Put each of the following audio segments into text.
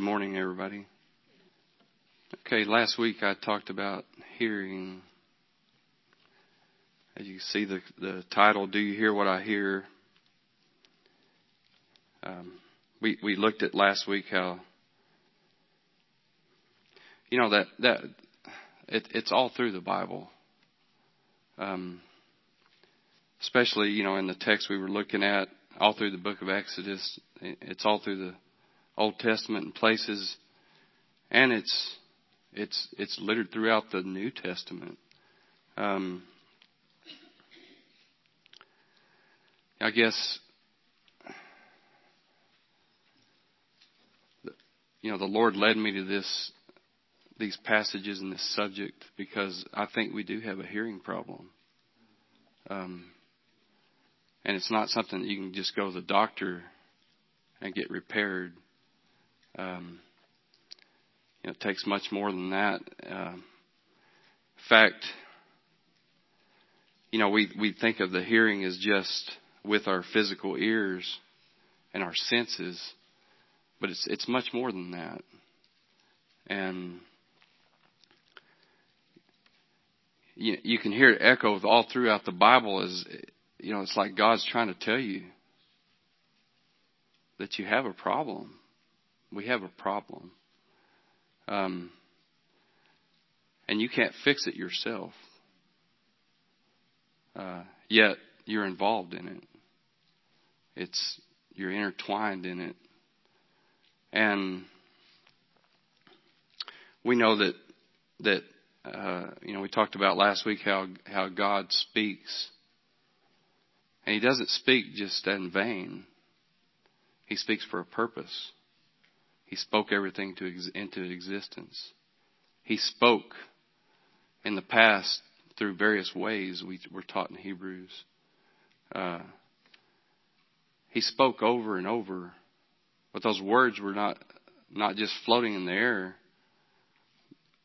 Good morning, everybody. Okay, last week I talked about hearing. As you see the the title, "Do you hear what I hear?" Um, we we looked at last week how you know that that it, it's all through the Bible. Um, especially you know in the text we were looking at, all through the book of Exodus. It's all through the Old Testament in places, and it's it's it's littered throughout the New Testament. Um, I guess you know the Lord led me to this these passages and this subject because I think we do have a hearing problem. Um, and it's not something that you can just go to the doctor and get repaired. Um, you know, it takes much more than that. Uh, in fact, you know, we we think of the hearing as just with our physical ears and our senses, but it's it's much more than that. And you, you can hear it echoed all throughout the Bible as you know, it's like God's trying to tell you that you have a problem. We have a problem. Um, and you can't fix it yourself. Uh, yet you're involved in it. It's you're intertwined in it, and we know that that uh, you know we talked about last week how how God speaks, and He doesn't speak just in vain. He speaks for a purpose. He spoke everything to ex- into existence. He spoke in the past through various ways we were taught in Hebrews. Uh, he spoke over and over, but those words were not not just floating in the air.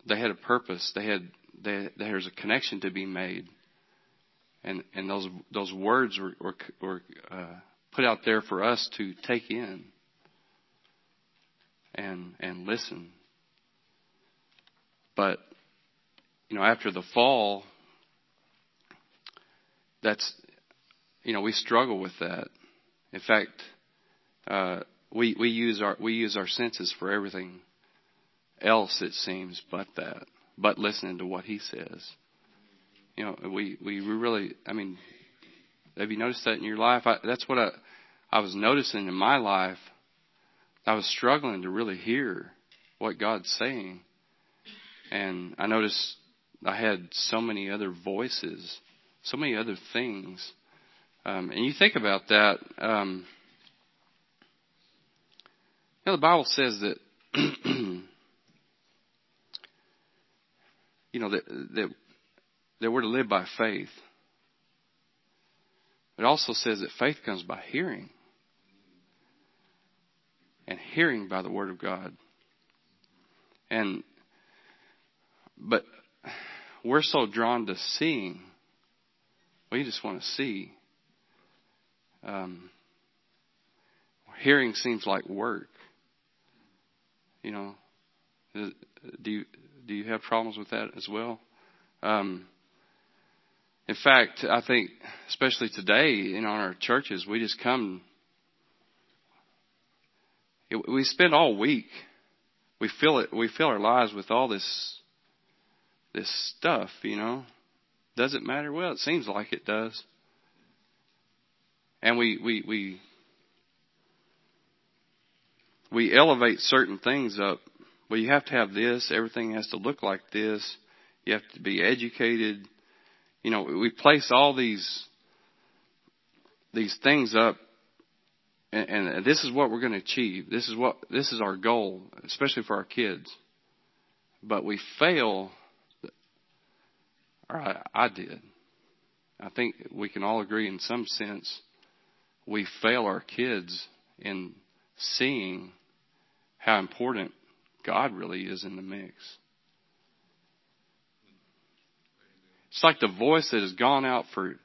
They had a purpose. They had they, there's a connection to be made, and and those those words were were, were uh, put out there for us to take in and and listen. But you know, after the fall, that's you know we struggle with that. In fact, uh, we we use our we use our senses for everything else it seems, but that, but listening to what He says. You know, we we really. I mean, have you noticed that in your life? I, that's what I I was noticing in my life. I was struggling to really hear what God's saying, and I noticed I had so many other voices, so many other things. Um, and you think about that. Um, you know, the Bible says that you know that that that we're to live by faith. It also says that faith comes by hearing, and hearing by the word of God. And but we're so drawn to seeing. We just want to see. Um, hearing seems like work. You know, do you do you have problems with that as well? Um, in fact, I think, especially today, in our churches, we just come. We spend all week. We fill it. We fill our lives with all this, this stuff. You know, does it matter? Well, it seems like it does. And we we we we elevate certain things up. Well, you have to have this. Everything has to look like this. You have to be educated you know, we place all these these things up and, and this is what we're going to achieve. This is what this is our goal, especially for our kids. But we fail or I, I did. I think we can all agree in some sense we fail our kids in seeing how important God really is in the mix. It's like the voice that has gone out for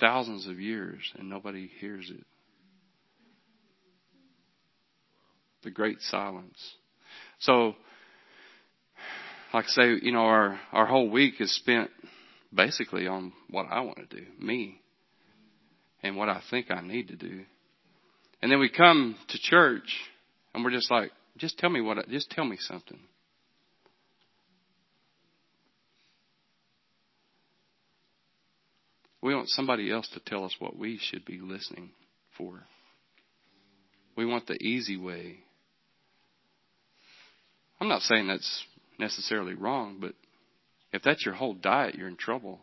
thousands of years and nobody hears it. The great silence. So, like I say, you know, our, our whole week is spent basically on what I want to do, me, and what I think I need to do. And then we come to church and we're just like, just tell me what, I, just tell me something. We want somebody else to tell us what we should be listening for. We want the easy way. I'm not saying that's necessarily wrong, but if that's your whole diet, you're in trouble.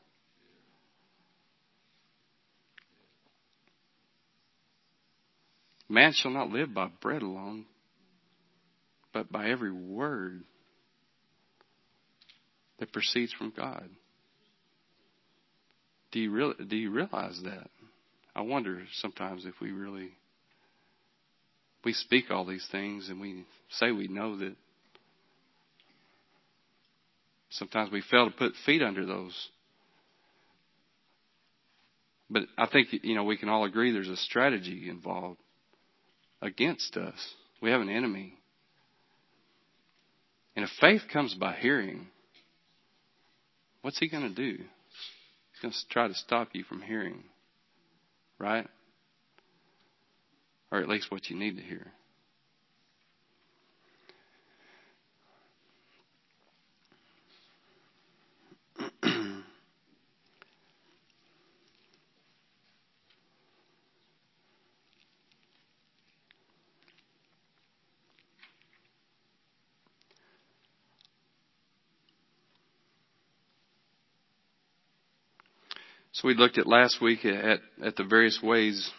Man shall not live by bread alone, but by every word that proceeds from God. Do you really do you realize that? I wonder sometimes if we really we speak all these things and we say we know that sometimes we fail to put feet under those. But I think you know we can all agree there's a strategy involved against us. We have an enemy. And if faith comes by hearing, what's he going to do? He's going to try to stop you from hearing, right? Or at least what you need to hear. So we looked at last week at, at the various ways,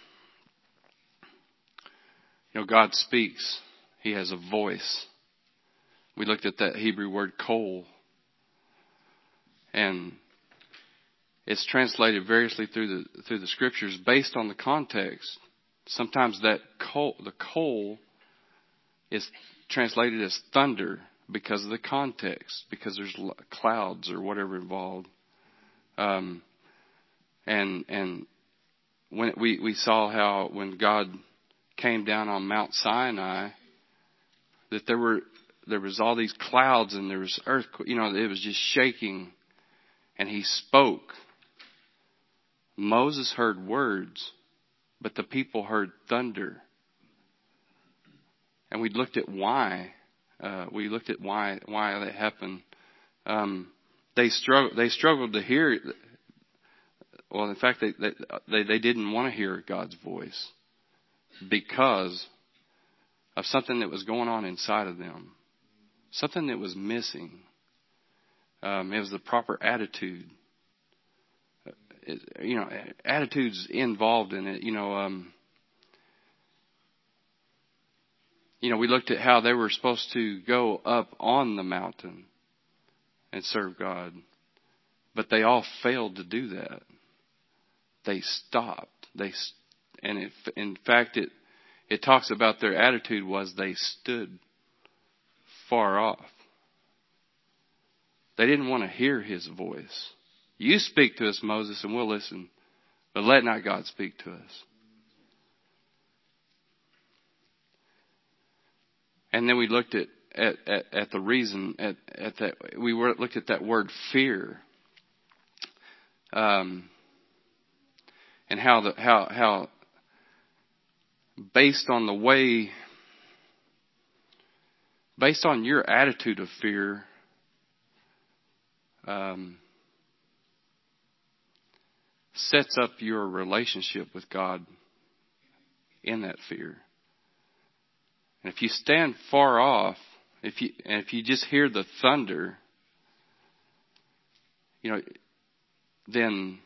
you know, God speaks. He has a voice. We looked at that Hebrew word kol. And it's translated variously through the, through the scriptures based on the context. Sometimes that kol, the kol is translated as thunder because of the context, because there's clouds or whatever involved. Um, and and when we we saw how when God came down on Mount Sinai that there were there was all these clouds and there was earth you know it was just shaking. And he spoke. Moses heard words but the people heard thunder. And we looked at why uh, we looked at why why that happened. Um, they struggled they struggled to hear well, in fact, they, they, they didn't want to hear God's voice because of something that was going on inside of them, something that was missing. Um, it was the proper attitude. It, you know, attitudes involved in it. You know, um, you know, we looked at how they were supposed to go up on the mountain and serve God, but they all failed to do that they stopped. They and if, in fact it it talks about their attitude was they stood far off. They didn't want to hear his voice. You speak to us, Moses, and we'll listen, but let not God speak to us. And then we looked at at, at, at the reason at, at that we were, looked at that word fear. Um, and how the how how based on the way based on your attitude of fear um, sets up your relationship with God in that fear. And if you stand far off, if you and if you just hear the thunder, you know, then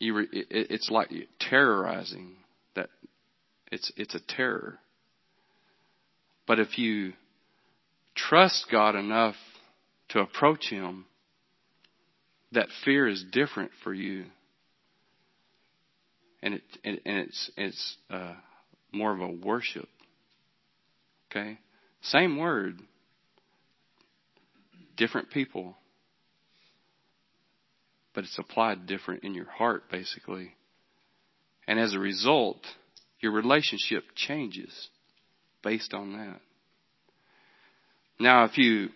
it's like terrorizing that it's it's a terror. But if you trust God enough to approach Him, that fear is different for you, and it and, and it's it's uh, more of a worship. Okay, same word, different people but it's applied different in your heart, basically. And as a result, your relationship changes based on that. Now, if you,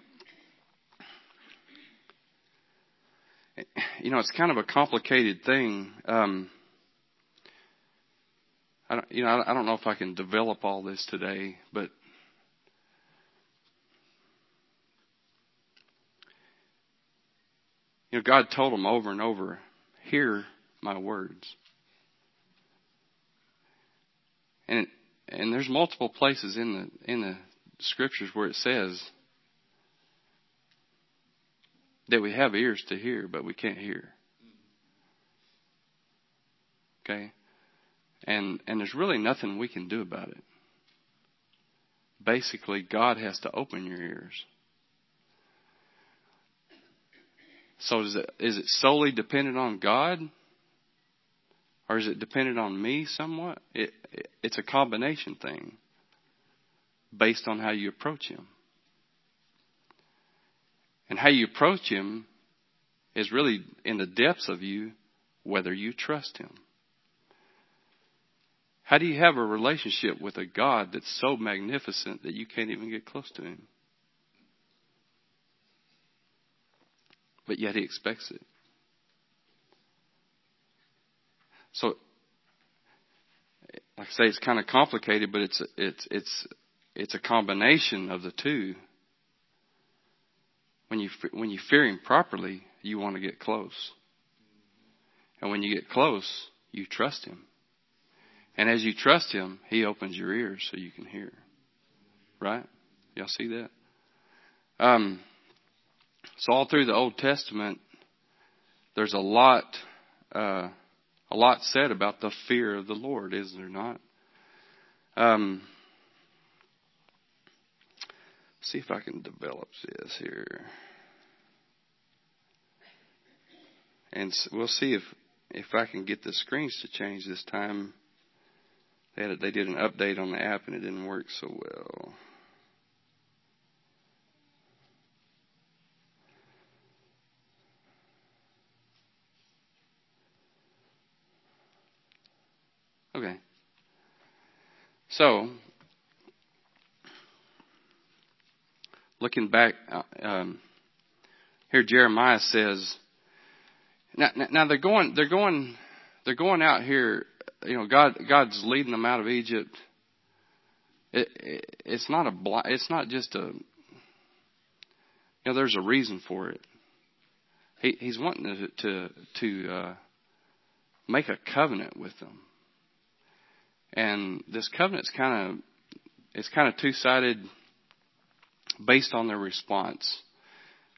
you know, it's kind of a complicated thing. Um, I don't, you know, I don't know if I can develop all this today, but you know, God told them over and over, "Hear my words." And and there's multiple places in the in the scriptures where it says that we have ears to hear, but we can't hear. Okay? And and there's really nothing we can do about it. Basically, God has to open your ears. So is it is it solely dependent on God? Or is it dependent on me somewhat? It, it, it's a combination thing based on how you approach Him. And how you approach Him is really in the depths of you whether you trust Him. How do you have a relationship with a God that's so magnificent that you can't even get close to Him? But yet He expects it. So, like I say, it's kind of complicated, but it's it's it's it's a combination of the two. When you when you fear Him properly, you want to get close, and when you get close, you trust Him. And as you trust Him, He opens your ears so you can hear. Right? Y'all see that? Um, so all through the Old Testament, there's a lot. Uh, a lot said about the fear of the Lord, is there not? Um, see if I can develop this here. And we'll see if if I can get the screens to change this time. They had, they did an update on the app and it didn't work so well. Okay. So, looking back, uh, um, here Jeremiah says, now, now they're going, they're going, they're going out here. You know, God, God's leading them out of Egypt. It, it, it's not a, it's not just a, you know, there's a reason for it. He, he's wanting to to, to uh, make a covenant with them. And this covenant's kind of it's kind of two sided based on their response.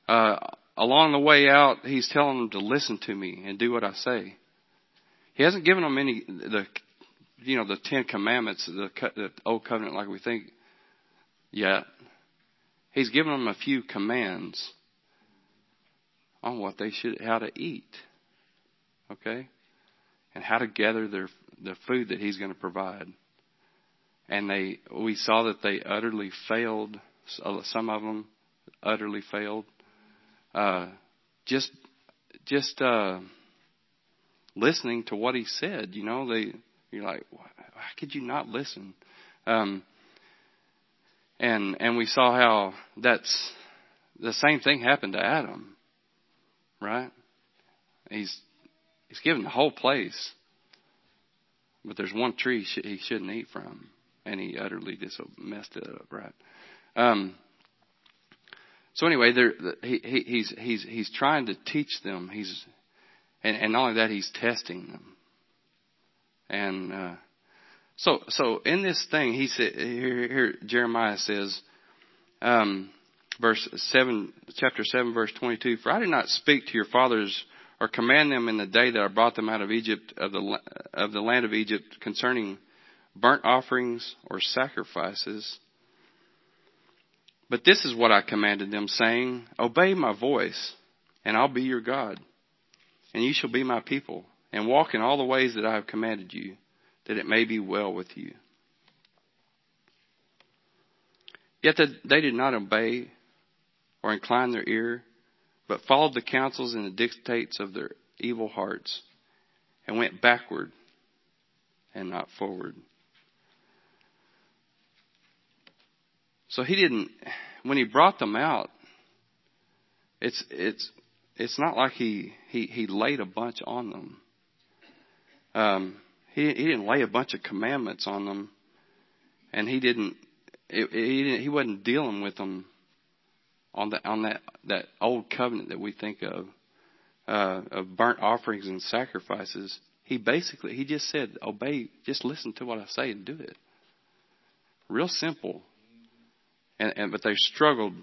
Uh, along the way out, he's telling them to listen to me and do what I say. He hasn't given them any the you know the Ten Commandments, the, the old covenant like we think yet. He's given them a few commands on what they should how to eat. Okay? And how to gather their the food that he's going to provide. And they, we saw that they utterly failed. Some of them utterly failed. Uh, just, just, uh, listening to what he said, you know, they, you're like, how could you not listen? Um, and, and we saw how that's, the same thing happened to Adam, right? He's, he's given the whole place but there's one tree he shouldn't eat from, and he utterly just messed it up, right? Um, so anyway, there he, he, he's he's he's trying to teach them. He's and, and not only that, he's testing them. And uh, so so in this thing, he said here, here Jeremiah says, um, verse seven, chapter seven, verse twenty-two. For I did not speak to your fathers or command them in the day that I brought them out of Egypt, of the, of the land of Egypt, concerning burnt offerings or sacrifices. But this is what I commanded them, saying, Obey my voice, and I'll be your God, and you shall be my people, and walk in all the ways that I have commanded you, that it may be well with you. Yet they did not obey or incline their ear but followed the counsels and the dictates of their evil hearts and went backward and not forward. So he didn't, when he brought them out, it's it's it's not like he he he laid a bunch on them. Um, he he didn't lay a bunch of commandments on them, and he didn't it, he didn't, he wasn't dealing with them on the on that that old covenant that we think of uh, of burnt offerings and sacrifices. He basically he just said obey, just listen to what I say and do it. Real simple, and, and but they struggled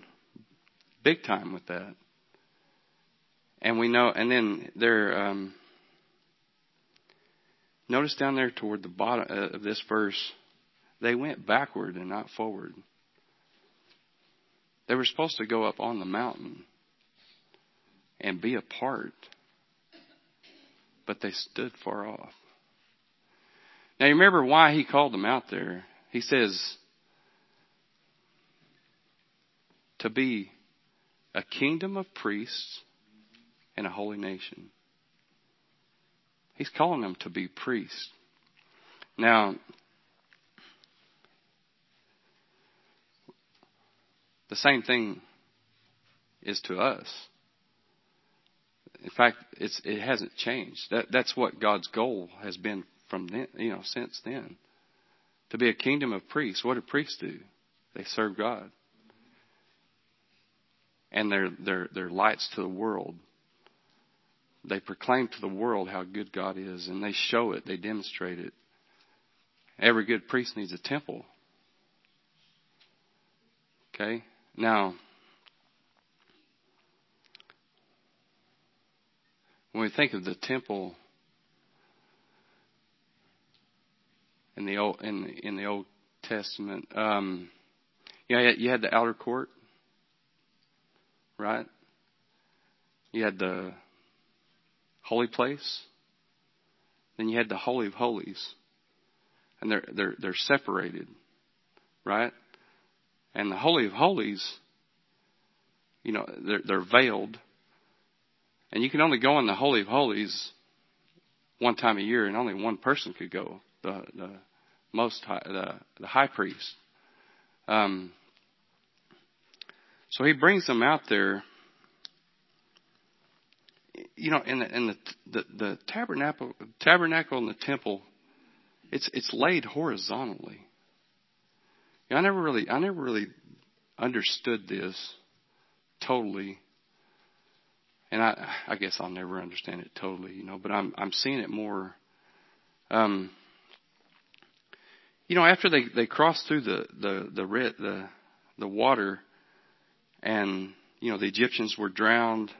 big time with that. And we know, and then there. Um, notice down there toward the bottom uh, of this verse, they went backward and not forward. They were supposed to go up on the mountain and be apart, but they stood far off. Now you remember why he called them out there. He says to be a kingdom of priests and a holy nation. He's calling them to be priests. Now, the same thing is to us. In fact, it hasn't changed. That, that's what God's goal has been from then, you know, since then. To be a kingdom of priests. What do priests do? They serve God. And they're, they're, they're lights to the world. They proclaim to the world how good God is, and they show it, they demonstrate it. Every good priest needs a temple. Okay? Now, when we think of the temple in the old in the, in the Old Testament, um, yeah, you had the outer court, right? You had the holy place. Then you had the holy of holies, and they're they're they're separated, right? And the holy of holies, you know, they're they're veiled, and you can only go in the holy of holies one time a year, and only one person could go. The the most high, the the high priest. Um, so he brings them out there you know, in the in the the, the tabernacle tabernacle and the temple, it's it's laid horizontally. You know, I never really I never really understood this totally. And I I guess I'll never understand it totally, you know, but I'm I'm seeing it more um you know, after they they crossed through the the the red, the the water and you know the Egyptians were drowned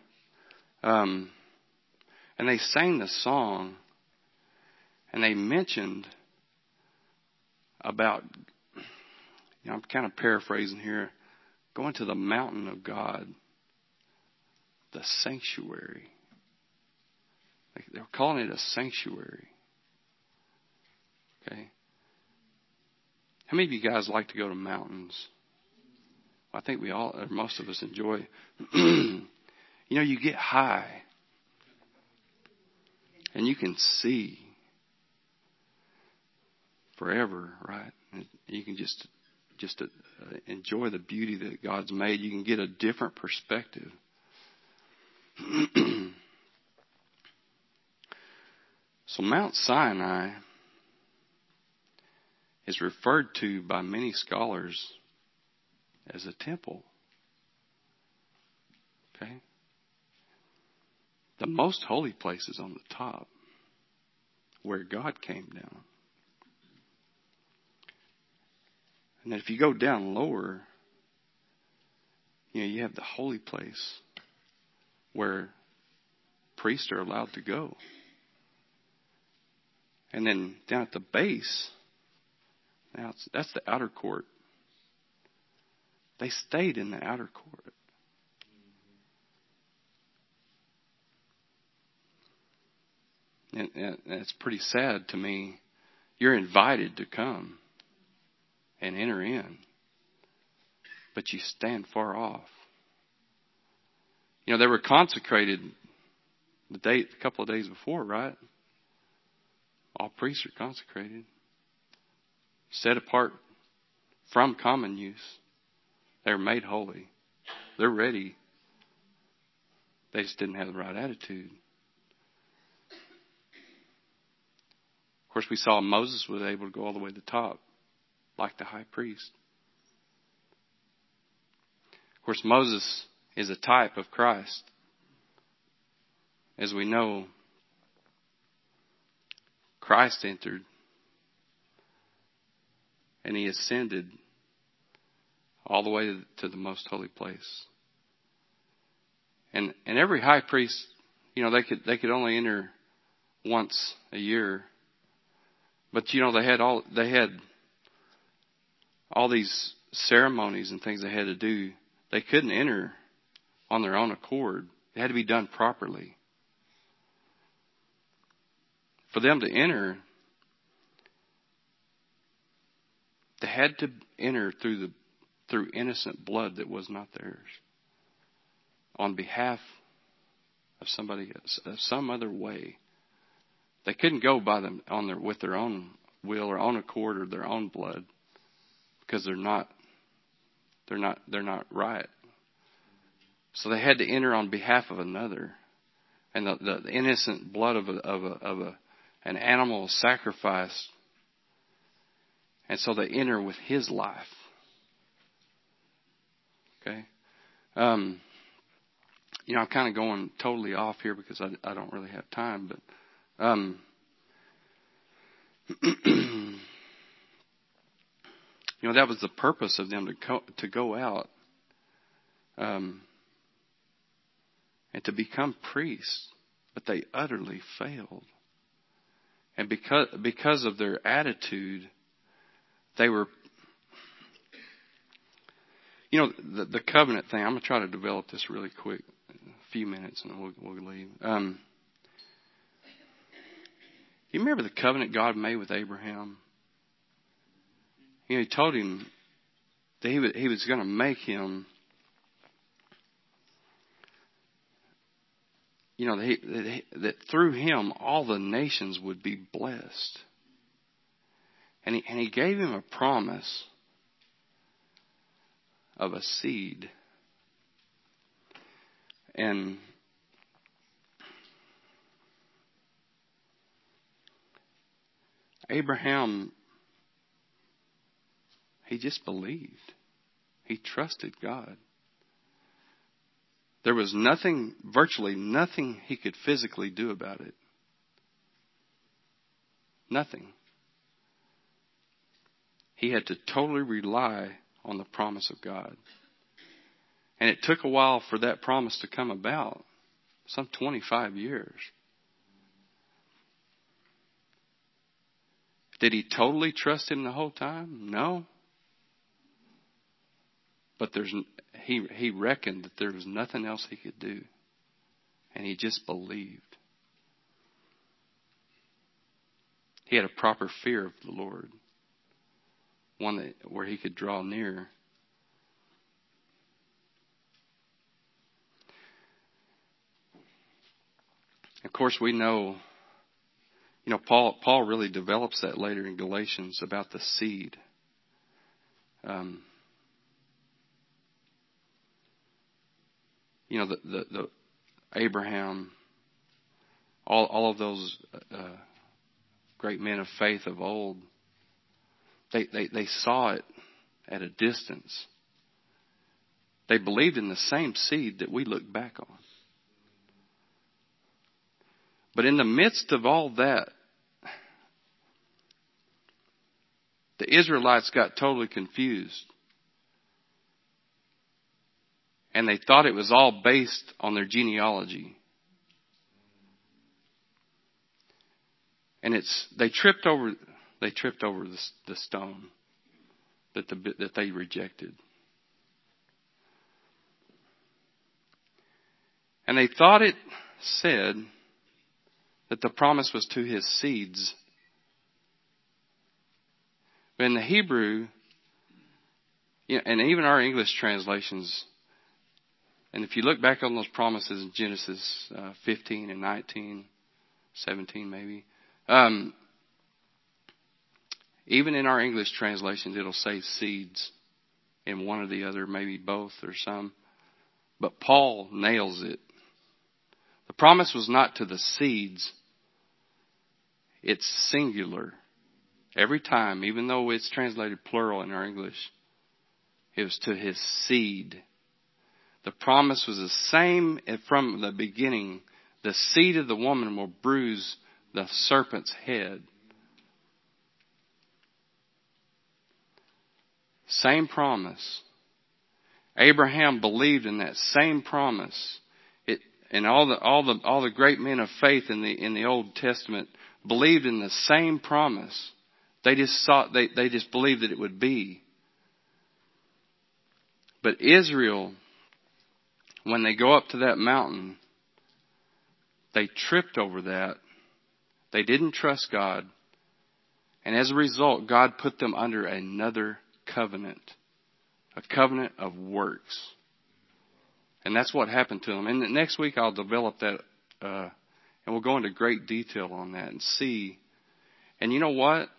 um, and they sang the song, and they mentioned about, you know, I'm kind of paraphrasing here, going to the mountain of God, the sanctuary. They're calling it a sanctuary. Okay. How many of you guys like to go to mountains? I think we all, or most of us enjoy You know, you get high and you can see forever, right? You can just just uh, enjoy the beauty that God's made. You can get a different perspective. so Mount Sinai is referred to by many scholars as a temple. Okay? The most holy place is on the top, where God came down. And then if you go down lower, you know, you have the holy place where priests are allowed to go. And then down at the base, now that's the outer court. They stayed in the outer court. and, and it's pretty sad to me. You're invited to come and enter in, but you stand far off. You know, they were consecrated the day, a couple of days before, right? All priests are consecrated, set apart from common use. They're made holy. They're ready. They just didn't have the right attitude. Of course, we saw Moses was able to go all the way to the top, like the high priest. Of course, Moses is a type of Christ. As we know, Christ entered and he ascended all the way to the most holy place. And and every high priest, you know, they could they could only enter once a year. But you know, they had all they had all these ceremonies and things they had to do. They couldn't enter on their own accord. It had to be done properly. For them to enter, they had to enter through the through innocent blood that was not theirs on behalf of somebody of some other way. They couldn't go by them on their with their own will or own accord or their own blood because they're not they're not they're not right. So they had to enter on behalf of another, and the, the, the innocent blood of a, of a, of a an animal sacrificed, and so they enter with his life. Okay. Um, you know, I'm kind of going totally off here because I, I don't really have time, but um, you know that was the purpose of them to co- to go out um, and to become priests, but they utterly failed, and because because of their attitude, they were you know, the, the covenant thing, I'm to try to develop this really quick, a few minutes, and we'll, we'll leave. Um, you remember the covenant God made with Abraham? You know, he told him that he was, he was going to make him, you know, that, he, that, he, that through him all the nations would be blessed. And he, and he gave him a promise of a seed. And Abraham, he just believed. He trusted God. There was nothing, virtually nothing he could physically do about it. Nothing. He had to totally rely on the promise of God. And it took a while for that promise to come about, some 25 years. Did he totally trust him the whole time? No. But there's he he reckoned that there was nothing else he could do. And he just believed. He had a proper fear of the Lord one that where he could draw near. Of course, we know, you know, Paul Paul really develops that later in Galatians about the seed. Um, you know, the, the, the Abraham, all all of those uh, great men of faith of old they, they, they saw it at a distance. They believed in the same seed that we look back on. But in the midst of all that, the Israelites got totally confused. And they thought it was all based on their genealogy. And it's, they tripped over, they tripped over the, the stone that, the, that they rejected. And they thought it said that the promise was to his seeds. But in the Hebrew, and even our English translations, and if you look back on those promises in Genesis uh, 15 and 19, 17 maybe, um, even in our English translations, it'll say seeds in one or the other, maybe both or some. But Paul nails it. The promise was not to the seeds. It's singular. Every time, even though it's translated plural in our English, it was to his seed. The promise was the same from the beginning. The seed of the woman will bruise the serpent's head. Same promise. Abraham believed in that same promise. It, and all the, all the, all the great men of faith in the, in the Old Testament believed in the same promise. They just saw, they, they just believed that it would be. But Israel, when they go up to that mountain, they tripped over that. They didn't trust God. And as a result, God put them under another covenant, a covenant of works. And that's what happened to them. And next week I'll develop that, uh, and we'll go into great detail on that and see. And you know what?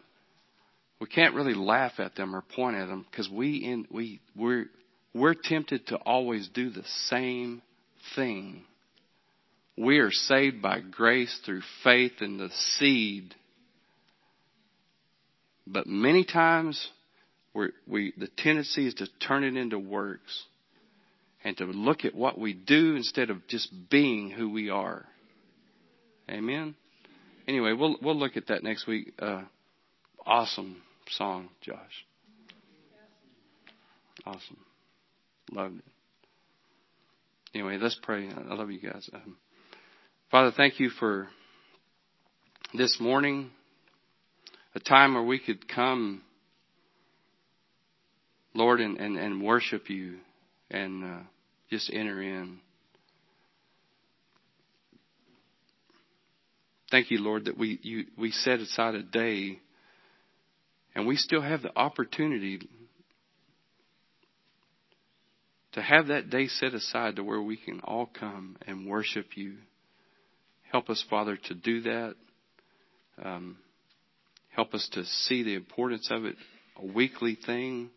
We can't really laugh at them or point at them because we in, we we're we're tempted to always do the same thing. We are saved by grace through faith in the seed. But many times we the tendency is to turn it into works and to look at what we do instead of just being who we are. Amen. Anyway, we'll we'll look at that next week. Uh, awesome song, Josh. Awesome. Loved it. Anyway, let's pray. I love you guys. Um, Father, thank you for this morning, a time where we could come, Lord, and, and, and worship you and uh, just enter in. Thank you, Lord, that we you, we set aside a day, and we still have the opportunity to have that day set aside to where we can all come and worship you. Help us, Father, to do that. Um, help us to see the importance of it. A weekly thing.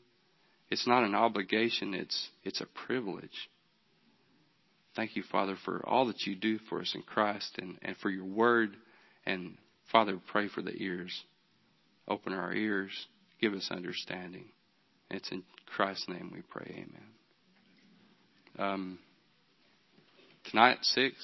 It's not an obligation. It's it's a privilege. Thank you, Father, for all that you do for us in Christ and, and for your word. And Father, pray for the ears. Open our ears. Give us understanding. It's in Christ's name we pray. Amen. Um, tonight at 6,